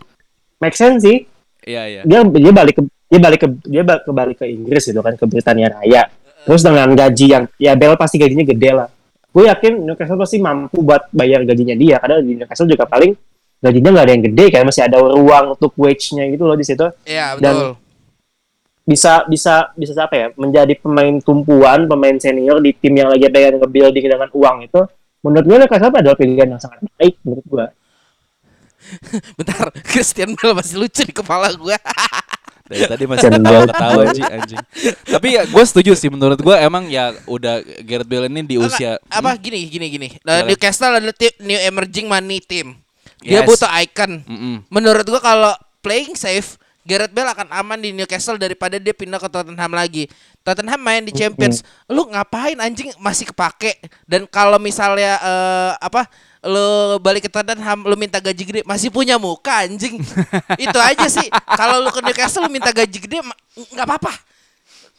make sense sih Iya iya. dia dia balik ke dia balik ke dia balik ke balik ke Inggris gitu kan ke Britania Raya terus dengan gaji yang ya Bell pasti gajinya gede lah gue yakin Newcastle pasti mampu buat bayar gajinya dia karena di Newcastle juga paling gajinya nggak ada yang gede kan masih ada ruang untuk wage-nya gitu loh di situ Iya, Dan- betul. bisa bisa bisa apa ya menjadi pemain tumpuan pemain senior di tim yang lagi pengen nge-building dengan uang itu menurut gue Newcastle adalah pilihan yang sangat baik menurut gue Bentar, Christian Bale masih lucu di kepala gua. Dari tadi masih ketawa ketawa anjing anjing. Tapi ya gue setuju sih menurut gue emang ya udah Gareth Bale ini di usia Apa, apa gini gini gini. Nah? Newcastle adalah new emerging money team. Dia Yes. butuh icon. Mm-mm. Menurut gua kalau playing safe Gareth Bale akan aman di Newcastle daripada dia pindah ke Tottenham lagi. Tottenham main di Champions. Lu ngapain anjing masih kepake? Dan kalau misalnya eh, apa lu balik ke Tottenham lu minta gaji gede masih punya muka anjing. Itu aja sih. Kalau lu ke Newcastle lu minta gaji gede nggak apa-apa.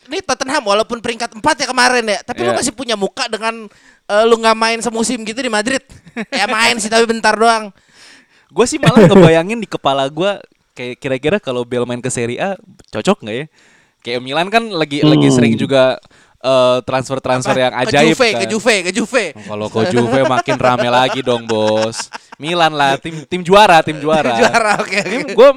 Ini Tottenham walaupun peringkat 4 ya kemarin ya, tapi lu Iya. masih punya muka dengan eh, lu nggak main semusim gitu di Madrid. ya main sih tapi bentar doang. Gue sih malah ngebayangin di kepala gue kayak kira-kira kalau Bale main ke Serie A cocok nggak ya? Kayak Milan kan lagi lagi Hmm. sering juga eh, transfer-transfer yang ajaib ke Juve, kan. ke Juve, ke Juve. Kalau ke Juve makin rame lagi dong bos. Milan lah tim tim juara tim juara. Juara, oke. oke. Gue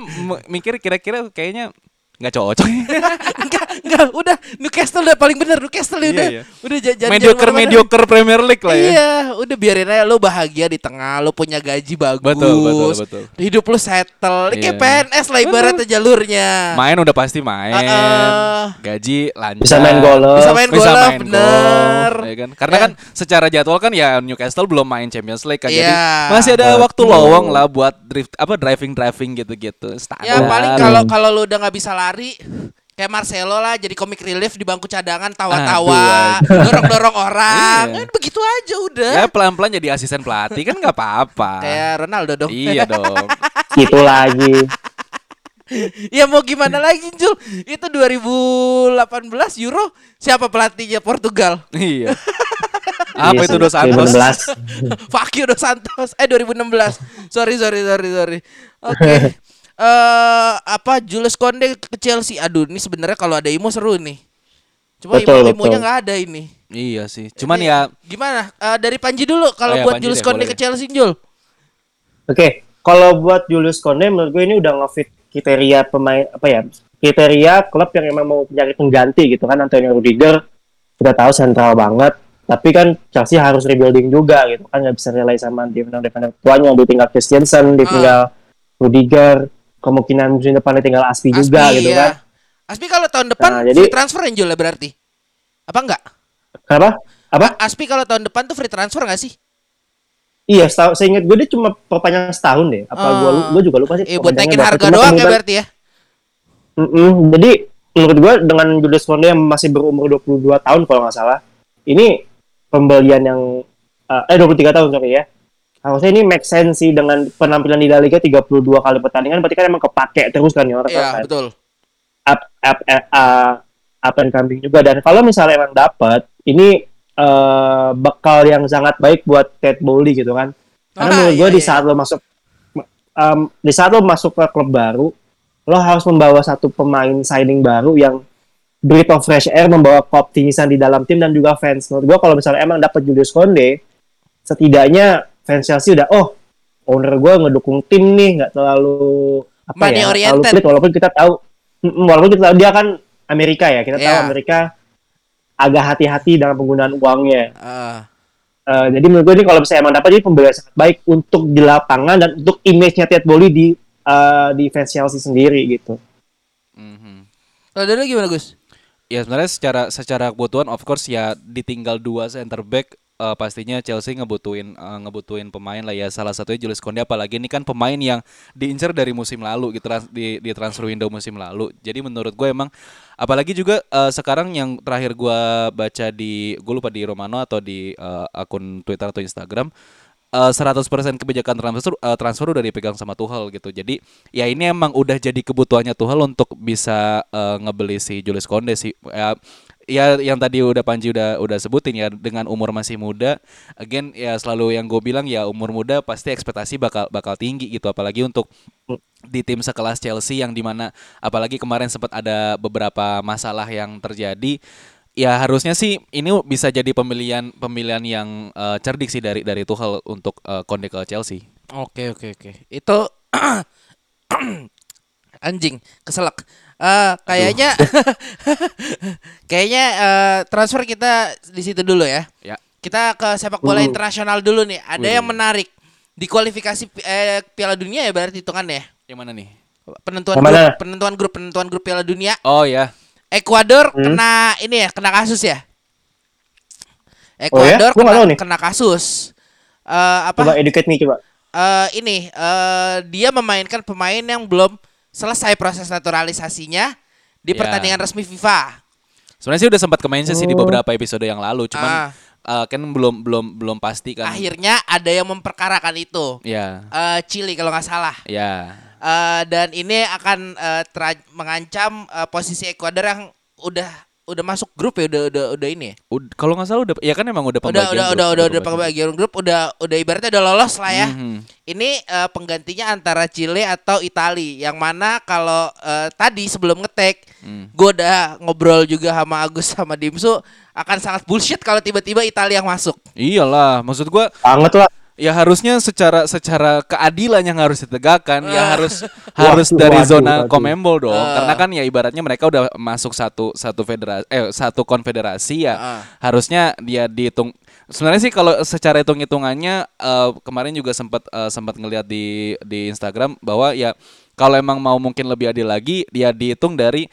mikir kira-kira kayaknya nggak cocok. enggak, enggak, udah Newcastle udah paling bener Newcastle Iya, udah. iya. Udah j- jangan mediocre mediocre Premier League lah ya. Iya, udah biarin aja lu bahagia di tengah, lu punya gaji bagus. Betul, betul, betul. Hidup lu settle. Ini kayak Iya. PNS lah ibaratnya jalurnya. Main udah pasti main. Uh-uh. Gaji lancar. bisa main golf Bisa main Bisa golf, main bener. golf, ya kan? Karena Ya. kan secara jadwal kan ya Newcastle belum main Champions League kan. Jadi Iya. masih ada waktu lowong lah buat drift apa driving driving gitu-gitu. Standar. Ya paling kalau kalau lu udah nggak bisa lari kayak Marcelo lah jadi komik relief di bangku cadangan tawa-tawa, dorong-dorong orang. Iya. Kan begitu aja udah. ya pelan-pelan jadi asisten pelatih kan nggak apa-apa. Kayak Ronaldo dong. Iya dong. itu lagi ya mau gimana lagi Jul? Itu 2018 Euro siapa pelatihnya Portugal? iya. Apa itu Dos Santos? 2016. Fuck you Dos Santos. Eh 2016. Sorry sorry sorry sorry. Oke. Eh apa Julius Konde ke Chelsea? Aduh, ini sebenarnya kalau ada Imo seru nih. Cuma Betul, Imo Imonya nggak ada ini. Iya sih. Cuman Ini ya gimana? Eh, dari Panji dulu kalau Oh, iya, buat Panji Julius deh, Konde boleh ke Chelsea Jul. Oke, kalau buat Julius Konde menurut gue ini udah ngefit kriteria pemain apa ya? Kriteria klub yang emang mau mencari pengganti gitu kan Antonio Rudiger kita tahu sentral banget, tapi kan Chelsea harus rebuilding juga gitu kan nggak bisa rely sama defender defender tuanya ditinggal Christensen, ditinggal Rudiger, kemungkinan musim depan ditinggal Aspi, juga Aspi, gitu ya. kan. Aspi kalau tahun depan Nah, jadi- free transfer ya berarti. Apa enggak? Kenapa? Apa? Aspi kalau tahun depan tuh free transfer nggak sih? Iya, setahu, seingat gue dia cuma perpanjangan setahun deh. Apa Oh. gue juga lupa sih. Eh buat naikin harga Cuma doang ya berarti ya. Mm-mm. Jadi menurut gue dengan Julius Konde yang masih berumur 22 tahun kalau nggak salah, ini pembelian yang uh, eh 23 tahun sorry ya. Harusnya ini make sense sih dengan penampilan di La Liga 32 kali pertandingan berarti kan emang kepake terus kan ya orang Iya, kan. betul. Up up eh, uh, up and coming juga dan kalau misalnya emang dapat ini eh, bekal yang sangat baik buat Ted Bowley gitu kan. Karena Ah, menurut gue iya, di iya. saat lo masuk em, di saat lo masuk ke klub baru, lo harus membawa satu pemain signing baru yang breath of fresh air, membawa keoptimisan di dalam tim dan juga fans. Menurut gue kalau misalnya emang dapat Julius Konde, setidaknya fans Chelsea udah oh owner gue ngedukung tim nih, nggak terlalu apa Money ya, terlalu oriented. pelit walaupun kita tahu walaupun kita tahu dia kan Amerika ya, kita tahu Iya. Amerika agak hati-hati dalam penggunaan uangnya. Ah. Eh, jadi menurut gue ini kalau misalnya emang dapat jadi pembelian sangat baik untuk di lapangan dan untuk image-nya Ted Bowley di eh, di fans Chelsea sendiri gitu. Mhm. Kalau dari gimana Gus? Ya sebenarnya secara secara kebutuhan of course ya ditinggal dua center back eh, pastinya Chelsea ngebutuin eh, ngebutuin pemain lah ya salah satunya Julius Konde apalagi ini kan pemain yang diincar dari musim lalu gitu di di transfer window musim lalu. Jadi menurut gue emang apalagi juga eh, sekarang yang terakhir gue baca di gue lupa di Romano atau di eh, akun Twitter atau Instagram eh, 100% kebijakan transfer eh, transfer udah dipegang sama Tuchel gitu. Jadi ya ini emang udah jadi kebutuhannya Tuchel untuk bisa eh, ngebeli si Julius Konde sih. Ya, ya yang tadi udah Panji udah udah sebutin ya dengan umur masih muda, again ya selalu yang gue bilang ya umur muda pasti ekspektasi bakal bakal tinggi gitu apalagi untuk di tim sekelas Chelsea yang di mana apalagi kemarin sempat ada beberapa masalah yang terjadi ya harusnya sih ini bisa jadi pemilihan pemilihan yang eh, cerdik sih dari dari Tuchel untuk eh, Conte ke Chelsea. Oke oke oke. Itu anjing keselak. Eh kayaknya kayaknya eh, transfer kita di situ dulu ya. Ya. Kita ke sepak bola Hmm. internasional dulu nih. Ada Wih. yang menarik di kualifikasi eh, Piala Dunia ya berarti hitungannya. ya? Yang mana nih? Penentuan Yang grup, mana? penentuan grup, penentuan grup Piala Dunia. Oh ya. Ekuador Hmm. kena ini ya, kena kasus ya. Oh ya? Ekuador Gua nggak kena, nih. kena kasus. Eh apa? Coba educate nih coba. eh ini eh dia memainkan pemain yang belum selesai proses naturalisasinya di Ya. pertandingan resmi FIFA. Sebenarnya sih udah sempat ke mention sih di Oh. beberapa episode yang lalu, cuman Ah. eh, kan belum belum belum pasti kan. Akhirnya ada yang memperkarakan itu. Ya. Eh Chili kalau nggak salah. Ya. Eh dan ini akan eh, tera- mengancam eh, posisi Ekuador yang udah udah masuk grup ya, udah udah udah ini. ya? Ud- kalau nggak salah udah ya kan emang udah Udah pembagian udah grup, udah udah udah pembagian. pembagian grup, udah udah ibaratnya udah lolos lah ya. Mhm. Ini eh, penggantinya antara Chile atau Itali yang mana kalau eh, tadi sebelum ngetek Hmm. gue udah ngobrol juga sama Agus sama Dimsu akan sangat bullshit kalau tiba-tiba Italia yang masuk. Iyalah, maksud gua Banget lah. Ya harusnya secara secara keadilan yang harus ditegakkan ya harus harus Waduh, dari waduh, zona waduh. Comembol dong. Ah. Karena kan ya ibaratnya mereka udah masuk satu satu federasi eh satu konfederasi ya. Ah. Harusnya dia dihitung Sebenarnya sih kalau secara hitung-hitungannya eh, kemarin juga sempat eh, sempat ngelihat di di Instagram bahwa ya kalau emang mau mungkin lebih adil lagi dia dihitung dari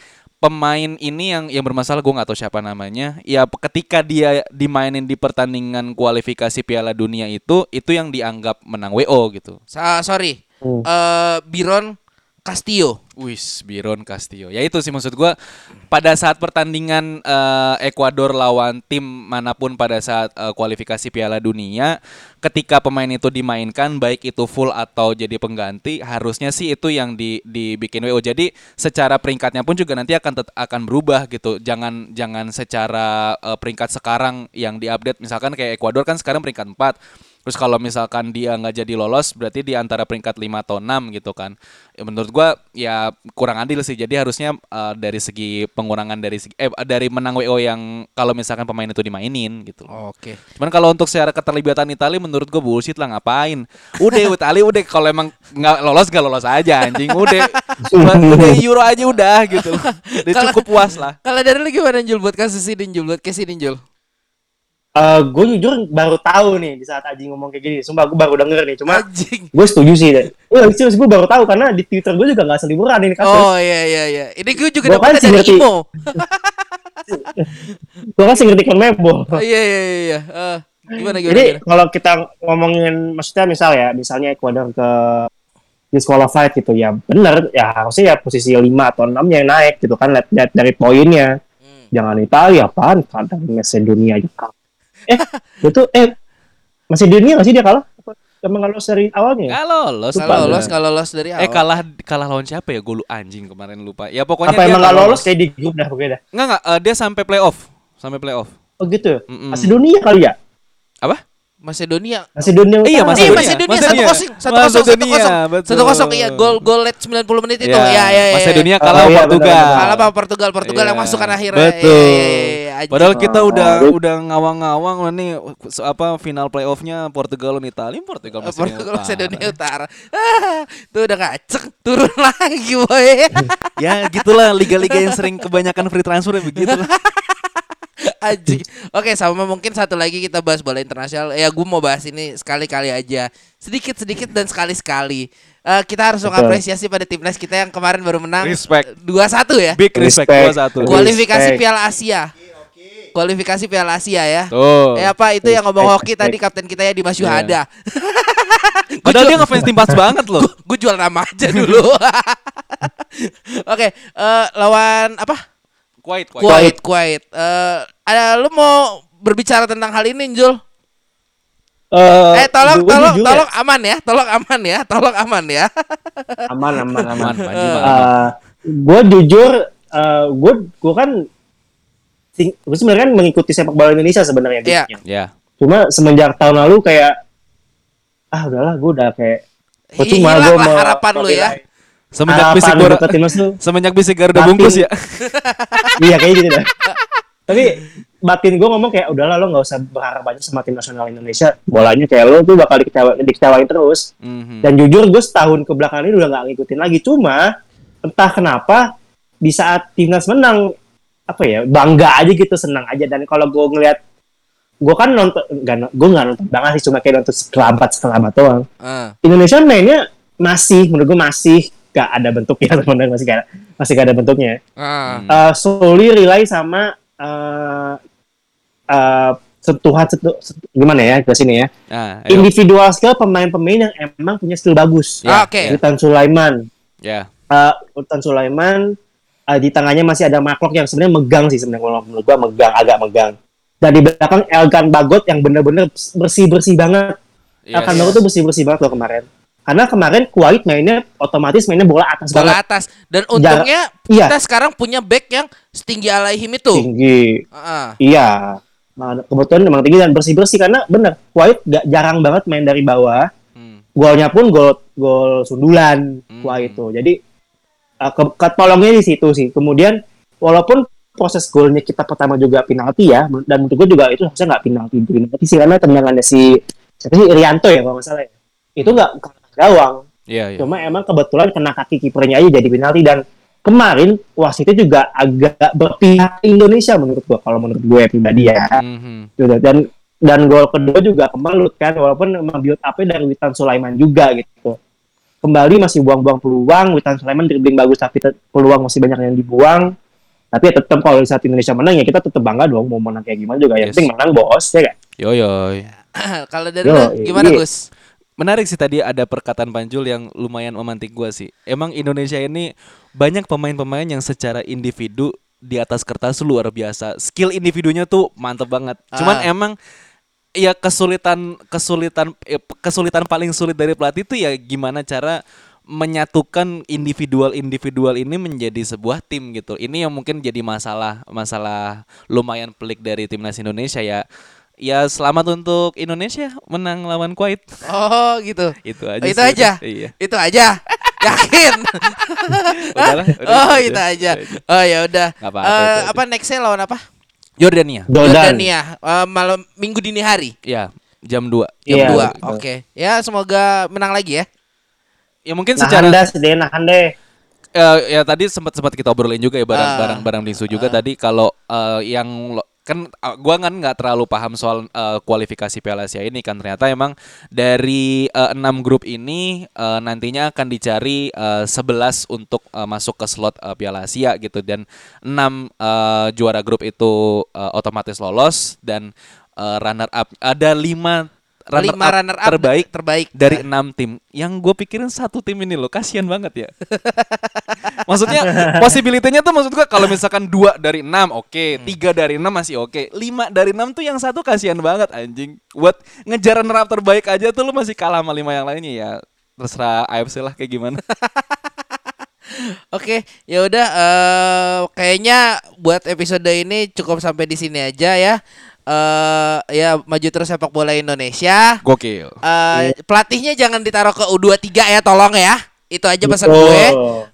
pemain ini yang yang bermasalah gue nggak tahu siapa namanya ya ketika dia dimainin di pertandingan kualifikasi Piala Dunia itu itu yang dianggap menang WO gitu. Sa- sorry, Hmm. Eh, Biron Castillo. Wis Biron Castillo. Ya itu sih maksud gua pada saat pertandingan eh, Ekuador lawan tim mana pun pada saat eh, kualifikasi Piala Dunia, ketika pemain itu dimainkan baik itu full atau jadi pengganti, harusnya sih itu yang di dibikin WO. Jadi secara peringkatnya pun juga nanti akan akan berubah gitu. Jangan jangan secara eh, peringkat sekarang yang diupdate misalkan kayak Ekuador kan sekarang peringkat 4. Terus kalau misalkan dia nggak jadi lolos, berarti di antara peringkat 5 atau 6 gitu kan. Ya, menurut gua ya kurang adil sih. Jadi harusnya eh, dari segi pengurangan dari segi eh dari menang WO yang kalau misalkan pemain itu dimainin gitu. Oke. Cuman kalau untuk secara keterlibatan Italia menurut gua bullshit lah ngapain. Udah Italia udah kalau emang nggak lolos nggak lolos aja anjing. Udah udah Euro aja udah gitu. Udah cukup puas lah. Kalau dari lu gimana Jul buat kasus ini Jul buat case ini Jul? Eh, gue jujur baru tahu nih di saat Aji ngomong kayak gini. Sumpah gue baru denger nih. Cuma gue setuju sih deh. Iya, serius gue baru tahu karena di Twitter gue juga nggak seliburan ini kasus. Oh iya iya iya. Ini gue juga kan dapetnya dari ngerti. Imo. Gue kan ngerti Conmebol. Oh, iya iya iya. Eh, gimana gimana? Jadi kalau kita ngomongin maksudnya misal ya, misalnya Ecuador ke disqualified gitu ya, bener ya harusnya ya posisi 5 atau 6 yang naik gitu kan lihat, lihat dari poinnya. Hmm. Jangan Italia apaan kadang Macedonia aja kalah. Eh, itu eh Macedonia nggak sih dia kalah? Apa emang nggak lolos dari awalnya? ya? Nggak lolos. Kalau lolos kalau lolos dari awal. Eh kalah kalah lawan siapa ya? Gue lu anjing kemarin lupa. Ya pokoknya Apa dia emang nggak nggak lolos kayak di grup dah pokoknya dah. Enggak enggak, eh, dia sampai playoff. Sampai playoff. Oh gitu. Mm-mm. Macedonia kali ya? Apa? Macedonia. Macedonia. Iya, Utara. Iya Macedonia. Macedonia satu Macedonia. kosong satu kosong satu Macedonia, kosong iya gol gol late 90 menit itu Ya, ya ya ya. Macedonia Oh, kalah iya, Portugal. benar-benar. kalah sama Portugal Portugal yang Iya. masuk kan akhirnya. Betul. Iya, iya, iya, iya. Padahal kita Ah, udah ah. udah ngawang-ngawang nih apa final playoffnya Portugal lawan Italia, Portugal Macedonia. Portugal Utara. Macedonia Utara. Ah, Itu udah ngacek turun lagi boy. ya gitulah liga-liga yang sering kebanyakan free transfer ya begitu. Anjing. Oke, sama mungkin satu lagi kita bahas bola internasional. Ya, gue mau bahas ini sekali-kali aja. Sedikit-sedikit dan sekali-sekali. Eh, kita harus mengapresiasi pada timnas kita yang kemarin baru menang Respect. 2-1 ya. Big respect, Respect. gua satu. Kualifikasi Respect. Piala Asia. Kualifikasi Piala Asia ya. Tuh. Eh apa itu yang ngomong hoki tadi kapten kita ya Dimas Yuhada. Padahal dia ngefans tim pas banget loh. Gue jual nama aja dulu. Oke, eh, lawan apa? Quite, quite. Kuwait, Kuwait. Eh, ada lu mau berbicara tentang hal ini, Jul? Eh, Eh, tolong, tolong, ya, tolong aman ya, tolong aman ya, tolong aman ya. aman aman aman. Aman, Panji, Eh, aman. gue jujur, gue gue kan gue sebenarnya kan mengikuti sepak bola Indonesia sebenarnya Iya. basicnya. Ya. Cuma semenjak tahun lalu kayak ah udahlah gue udah kayak percuma Hilang gue mau harapan lu ya. Semenjak harapan bisik gue Garuda, timnas tuh semenjak bisik Garuda Batin. bungkus ya. iya kayak gitu dah. Tapi batin gue ngomong kayak udahlah lo nggak usah berharap banyak sama tim nasional Indonesia. Bolanya kayak lo tuh bakal dikecewa, dikecewain terus. Mhm. Dan jujur gue setahun ke belakang ini udah nggak ngikutin lagi. Cuma entah kenapa di saat timnas menang apa ya bangga aja gitu senang aja. Dan kalau gue ngeliat gue kan nonton nggak gue nggak nonton banget sih cuma kayak nonton sekelabat sekelabat doang. Eh. Indonesia mainnya masih menurut gue masih gak ada bentuknya sebenarnya masih gak masih gak ada bentuknya Ah. uh, solely rely sama uh, uh, sentuhan sentuh, sentuh- gimana ya ke sini ya Nah, ayo. individual skill pemain-pemain yang emang punya skill bagus Ah, Oke. Witan Sulaiman Ya. uh, Witan Sulaiman uh, di tangannya masih ada Maklok yang sebenarnya megang sih sebenarnya kalau menurut gua megang agak megang dan di belakang Elgan Bagot yang bener-bener bersih bersih banget Yes. Elkan Bagot tuh bersih bersih banget loh kemarin karena kemarin Kuwait mainnya otomatis mainnya bola atas Bola banget atas dan untungnya iya. kita sekarang punya back yang setinggi Alaihim itu. tinggi Ah. Iya. Nah, kebetulan memang tinggi dan bersih-bersih karena bener Kuwait gak jarang banget main dari bawah. Hmm. Golnya pun gol gol sundulan Hmm. Kuwait itu. Jadi uh, ke, ketolongnya di situ sih. Kemudian walaupun proses golnya kita pertama juga penalti ya dan menurut gue juga itu harusnya nggak penalti penalti sih karena tendangannya si siapa sih Irianto ya kalau nggak salah ya. Itu nggak gawang. Iya, iya. Cuma emang kebetulan kena kaki kipernya aja jadi penalti dan kemarin wasitnya juga agak berpihak Indonesia menurut gua kalau menurut gue pribadi ya. Mhm. Gitu. Dan dan gol kedua juga kemelut kan walaupun memang build up-nya dari Witan Sulaiman juga gitu. Kembali masih buang-buang peluang, Witan Sulaiman dribbling bagus tapi peluang masih banyak yang dibuang. Tapi ya tetap kalau saat Indonesia menang ya kita tetap bangga dong mau menang kayak gimana juga. Yang Yes. penting menang bos ya kan? Yo yo. Kalau dari lu gimana. Gus? Menarik sih tadi ada perkataan Panjul yang lumayan memantik gua sih. Emang Indonesia ini banyak pemain-pemain yang secara individu di atas kertas luar biasa. Skill individunya tuh mantep banget. Cuman Ah. emang ya kesulitan kesulitan eh, kesulitan paling sulit dari pelatih itu ya gimana cara menyatukan individual-individual ini menjadi sebuah tim gitu. Ini yang mungkin jadi masalah masalah lumayan pelik dari timnas Indonesia ya. Ya selamat untuk Indonesia menang lawan Kuwait. Oh, gitu. Itu aja. Oh, itu sih. aja. Iya. Itu aja. Yakin? Udahlah, udah oh, itu itu aja. Oh, ya udah. Eh, itu aja. apa nextnya lawan apa? Jordania. Jordan. Jordania. Eh, malam Minggu dini hari. Ya, jam 2. Jam Iya, 2. betul. Oke. Ya, semoga menang lagi ya. Ya mungkin Nah, secara anda sedih nahan deh. Eh, ya tadi sempat sempat kita obrolin juga ya barang Ah. barang barang bingsu juga tadi kalau eh, yang lo- kan gua kan nggak terlalu paham soal eh, kualifikasi Piala Asia ini kan. Ternyata emang dari eh, enam grup ini eh, nantinya akan dicari 11 untuk eh, masuk ke slot eh, Piala Asia gitu. Dan enam eh, juara grup itu eh, otomatis lolos dan eh, runner up ada lima runner Lima up runner up terbaik terbaik. dari enam tim. Yang gue pikirin satu tim ini loh kasihan banget ya. Maksudnya possibility-nya tuh maksud gue kalau misalkan dua dari enam oke. Tiga dari enam masih oke. Lima dari enam tuh yang satu kasihan banget anjing. Buat ngejar runner up terbaik aja tuh lu masih kalah sama lima yang lainnya ya. Terserah AFC lah kayak gimana. Oke, ya udah eh kayaknya buat episode ini cukup sampai di sini aja ya. Eh ya maju terus sepak bola Indonesia. gokil Eh pelatihnya jangan ditaruh ke U23 ya, tolong ya. Itu aja pesan Betul. gue.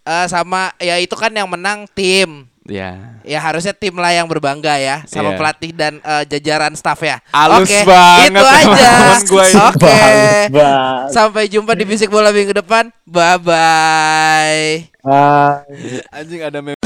Eh sama ya itu kan yang menang tim. ya Ya harusnya tim lah yang berbangga ya sama Iya. pelatih dan eh, jajaran staff ya. Oke, banget Itu aja. Oke. Bang. Sampai jumpa di Bisik Bola minggu depan. Bye bye. Ah. anjing ada meme